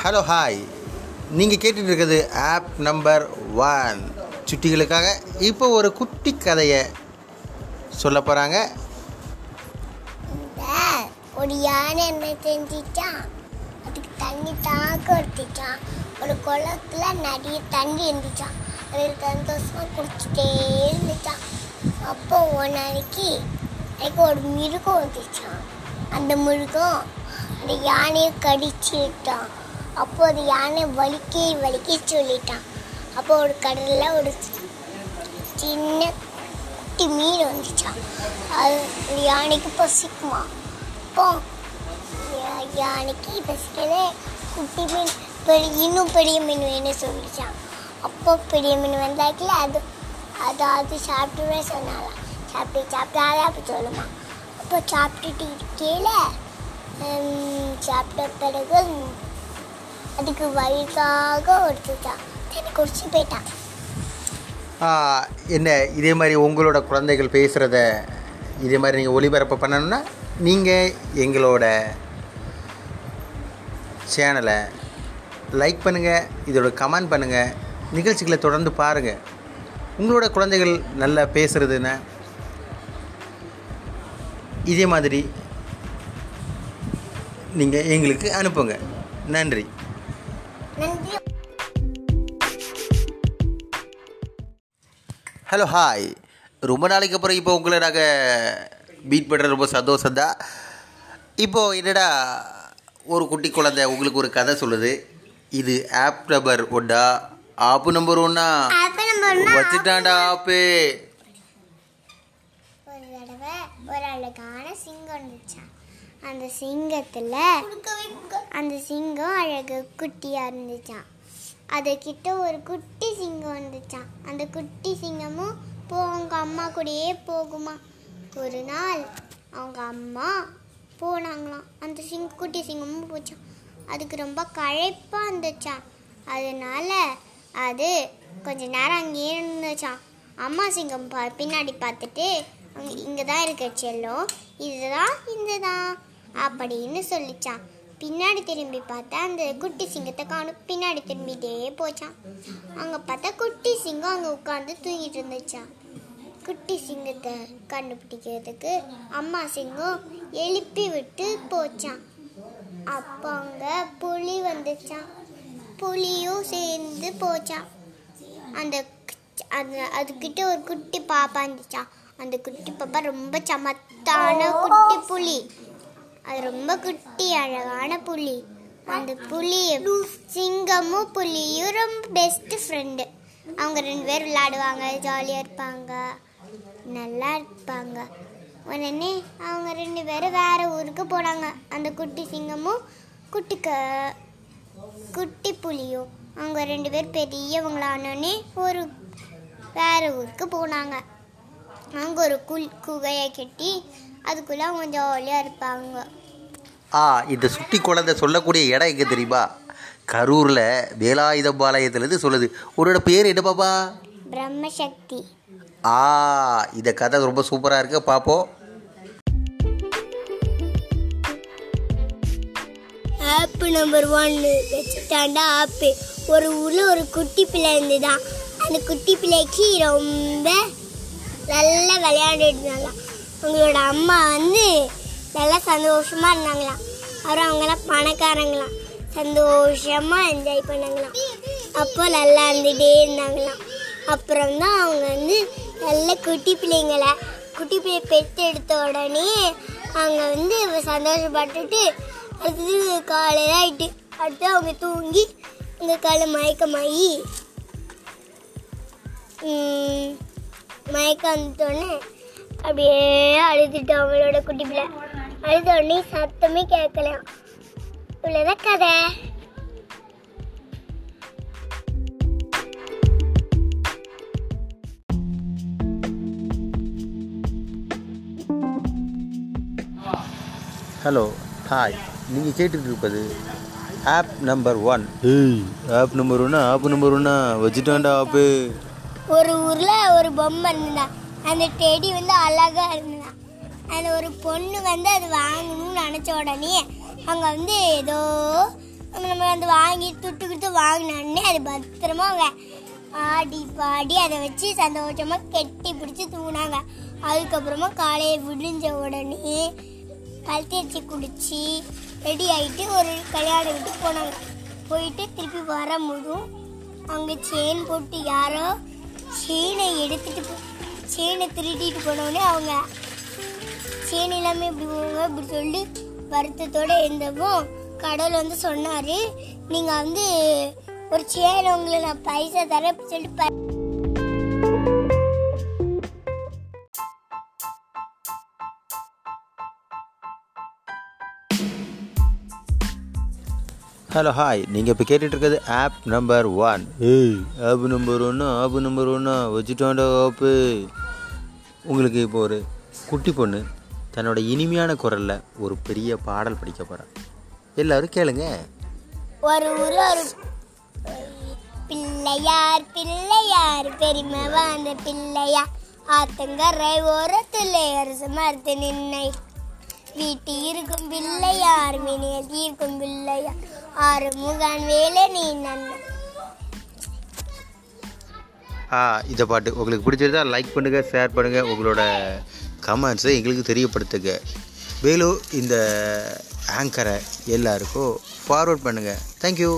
Hello hi நீங்கள் கேட்டுட்டு இருக்கிறது ஆப் நம்பர் ஒன் சுட்டிகளுக்காக இப்போ ஒரு குட்டி கதையை சொல்ல போகிறாங்க ஒரு யானை என்ன செஞ்சிச்சான் அதுக்கு தண்ணி தாக்க எடுத்துச்சான் ஒரு குளத்துல நிறைய தண்ணி இருந்துச்சான் அது சந்தோஷமாக குடிச்சிட்டே இருந்துச்சான் அப்போ ஒரு நாளைக்கு எனக்கு ஒரு மிருகம் வந்துச்சான் அந்த மிருகம் அந்த யானையை கடிச்சுட்டான். அப்போ யானை வலிக்கி வலிக்கி சொல்லிட்டான். அப்போ ஒரு கடலில் ஒரு சின்ன குட்டி மீன் வந்துச்சான் அது யானைக்கு பசிக்குமா அப்போ யானைக்கு பசிக்கவே குட்டி மீன் பெரிய இன்னும் பெரிய மீன் வேணும் சொல்லிச்சான் அப்போ பெரிய மீன் வந்தாக்கில் அது அது அது சாப்பிட்டுவே சொன்னாலாம் சாப்பிட்டு சாப்பிட்டாலே அப்படி சொல்லுமா. அப்போ சாப்பிட்டுட்டு இருக்கையில் சாப்பிட்ட பிறகு அதுக்கு வயிற்றாக ஒருத்தான் தண்ணி குடிச்சு போயிட்டான். என்ன இதே மாதிரி உங்களோட குழந்தைகள் பேசுகிறத இதே மாதிரி நீங்கள் ஒளிபரப்பு பண்ணணும்னா நீங்கள் எங்களோட சேனலை லைக் பண்ணுங்கள் இதோட கமெண்ட் பண்ணுங்கள் நிகழ்ச்சிகளை தொடர்ந்து பாருங்கள் உங்களோட குழந்தைகள் நல்லா பேசுகிறதுன்னா இதே மாதிரி நீங்கள் எங்களுக்கு அனுப்புங்க. நன்றி. நன்றி. ஹலோ ஹாய் ரொம்ப நாளைக்கு அப்புறம் இப்போ உங்களை நாங்கள் மீட் பண்ணுறது ரொம்ப சந்தோஷம் தான் இப்போது என்னடா ஒரு குட்டி குழந்தை உங்களுக்கு ஒரு கதை சொல்லுது. இது ஆப் நம்பர் ஒன்றா ஆப்பு நம்பர் ஒன்றா வச்சுட்டான்டா ஆப்பு ஒரு தடவை ஒரு அழகான சிங்கம் இருந்துச்சான் அந்த சிங்கத்துல அந்த சிங்கம் அழகு குட்டியா இருந்துச்சான் அதுகிட்ட ஒரு குட்டி சிங்கம் இருந்துச்சான் அந்த குட்டி சிங்கமும் போ அவங்க அம்மா கூடயே போகுமா. ஒரு நாள் அவங்க அம்மா போனாங்களாம். அந்த சிங்க குட்டி சிங்கமும் போச்சான் அதுக்கு ரொம்ப களைப்பா இருந்துச்சான் அதனால அது கொஞ்ச நேரம் அங்கேயே இருந்துச்சான் அம்மா சிங்கம் பா பின்னாடி பார்த்துட்டு அங்க இங்கே தான் இருக்க செல்லம். இதுதான் இதுதான் அப்படின்னு சொல்லிச்சான் பின்னாடி திரும்பி பார்த்தா அந்த குட்டி சிங்கத்தை காணும் பின்னாடி திரும்பிட்டே போச்சான் அங்கே பார்த்தா குட்டி சிங்கம் அங்கே உட்காந்து தூங்கிட்டு இருந்துச்சான் குட்டி சிங்கத்தை கண்டுபிடிக்கிறதுக்கு அம்மா சிங்கம் எழுப்பி விட்டு போச்சான் அப்போ அங்கே புலி வந்துச்சான் புலியும் சேர்ந்து போச்சான் அந்த அந்த அதுக்கிட்ட ஒரு குட்டி பாப்பா இருந்துச்சான் அந்த குட்டி பாப்பா ரொம்ப சமத்தான குட்டி புலி. அது ரொம்ப குட்டி அழகான புலி. அந்த புலி சிங்கமும் புலியும் ரொம்ப பெஸ்ட் ஃப்ரெண்டு அவங்க ரெண்டு பேர் விளையாடுவாங்க ஜாலியாக இருப்பாங்க. நல்லா இருப்பாங்க. உடனே அவங்க ரெண்டு பேரும் வேற ஊருக்கு போனாங்க. அந்த குட்டி சிங்கமும் குட்டி க குட்டி புலியும். அவங்க ரெண்டு பேர் பெரியவங்களானோடனே ஒரு வேற ஊருக்கு போனாங்க. அங்கே ஒரு குல் குகையை கட்டி அதுக்குள்ளே அவங்க ஜாலியாக இருப்பாங்க. ஆ இந்த சுட்டி குழந்தை சொல்லக்கூடிய இடம் எங்கே தெரியுமா? கரூரில் வேலாயுதபாளையத்துலேருந்து சொல்லுது. உன்னோட பேர் என்ன பாப்பா? பிரம்மசக்தி. ஆ இந்த கதை ரொம்ப சூப்பராக இருக்கு பார்ப்போம் ஆப்பு நம்பர் ஒன்று வச்சுட்டாண்டா ஆப்பு. ஒரு ஊரில் ஒரு குட்டி பிள்ளை இருந்துதான். அந்த குட்டி பிள்ளைக்கு ரொம்ப நல்லா விளையாண்டுட்டு இருந்தாங்களாம். அவங்களோட அம்மா வந்து நல்லா சந்தோஷமாக இருந்தாங்களாம். அப்புறம் அவங்களாம் பணக்காரங்களாம். சந்தோஷமாக என்ஜாய் பண்ணாங்களாம். அப்போ நல்லா இருந்துகிட்டே இருந்தாங்களாம். அப்புறம் தான் அவங்க வந்து நல்ல குட்டி பிள்ளைங்களை குட்டி பிள்ளை பெற்று எடுத்த உடனே அவங்க வந்து சந்தோஷப்பட்டுட்டு அடுத்தது காலையில் ஆகிட்டு அடுத்து அவங்க தூங்கி அந்த காலை மயக்கமாகி மயக்கம் வந்துட்டோன்னே அப்படியே அழுதுட்டு அவங்களோட குட்டி பிள்ளை. அழுத உடனே சத்தமே கேட்கலையாம் இவ்வளோதான் கதை. ஹலோ ஹாய் நீங்கள் கேட்டுட்டு இருப்பது ஆப் நம்பர் ஒன் ஏய் ஆப் நம்பர் ஒன்னா ஆப் நம்பர் ஒன்னா? வச்சுட்டான்டா ஆப்பு ஒரு ஊர்ல ஒரு பொம்மை இருந்ததா? அந்த டெடி வந்து அழகா இருந்ததா அந்த ஒரு பொண்ணு வந்து அது வாங்கணும்னு நினச்ச உடனே அங்கே வந்து ஏதோ நம்ம வந்து வாங்கி துட்டு கொடுத்து வாங்கினோடனே அது பத்திரமா அவங்க ஆடி பாடி அதை வச்சு சந்தோஷமாக கெட்டி பிடிச்சி தூங்கினாங்க. அதுக்கப்புறமா காலையை விடிஞ்ச உடனே கழுத்தேச்சி குடிச்சு ரெடி ஆகிட்டு ஒரு கல்யாண வீட்டுக்கு போனாங்க. போயிட்டு திருப்பி வரும்போதும் அங்கே செயின் போட்டு யாரோ செயினை எடுத்துட்டு போ- செயினை திருட்டிட்டு போனோடனே அவங்க செயின் எல்லாமே இப்படி போங்க இப்படி சொல்லி வருத்தத்தோட இருந்தப்போ கடவுள் வந்து சொன்னாரு நீங்க வந்து ஒரு செயின் உங்களை நான் பைசா தரேன் அப்படி சொல்லிட்டு ஹலோ ஹாய் நீங்கள் இப்போ கேட்டுட்ருக்கிறது ஆப் நம்பர் ஒன் ஏய் ஆப் நம்பர் ஒன்று ஆப் நம்பர் ஒன்று வச்சுட்டோண்டா ஆப்பு. உங்களுக்கு இப்போ ஒரு குட்டி பொண்ணு தன்னோட இனிமையான குரலில் ஒரு பெரிய பாடல் படிக்க போகிறார் எல்லாரும் கேளுங்க. ஒரு ஒரு பிள்ளையார் பிள்ளையார் பெருமை வாழ்ந்த பிள்ளையார் ஆத்தங்கரை ஓரத்தில் அரசு மறுத்து நின்னை. வீட்டு இருக்கும் பிள்ளையார் மினியில் தீர்க்கும் பிள்ளையார் ஆறு முகான் வேலை நீ நன்ன. இந்த பாட்டு. உங்களுக்கு பிடிச்சிருந்தா லைக் பண்ணுங்கள் ஷேர் பண்ணுங்கள் உங்களோட கமெண்ட்ஸை எங்களுக்கு தெரியப்படுத்துங்க. மேலும் இந்த ஆங்கரை எல்லாருக்கும் ஃபார்வர்ட் பண்ணுங்கள் தேங்க்யூ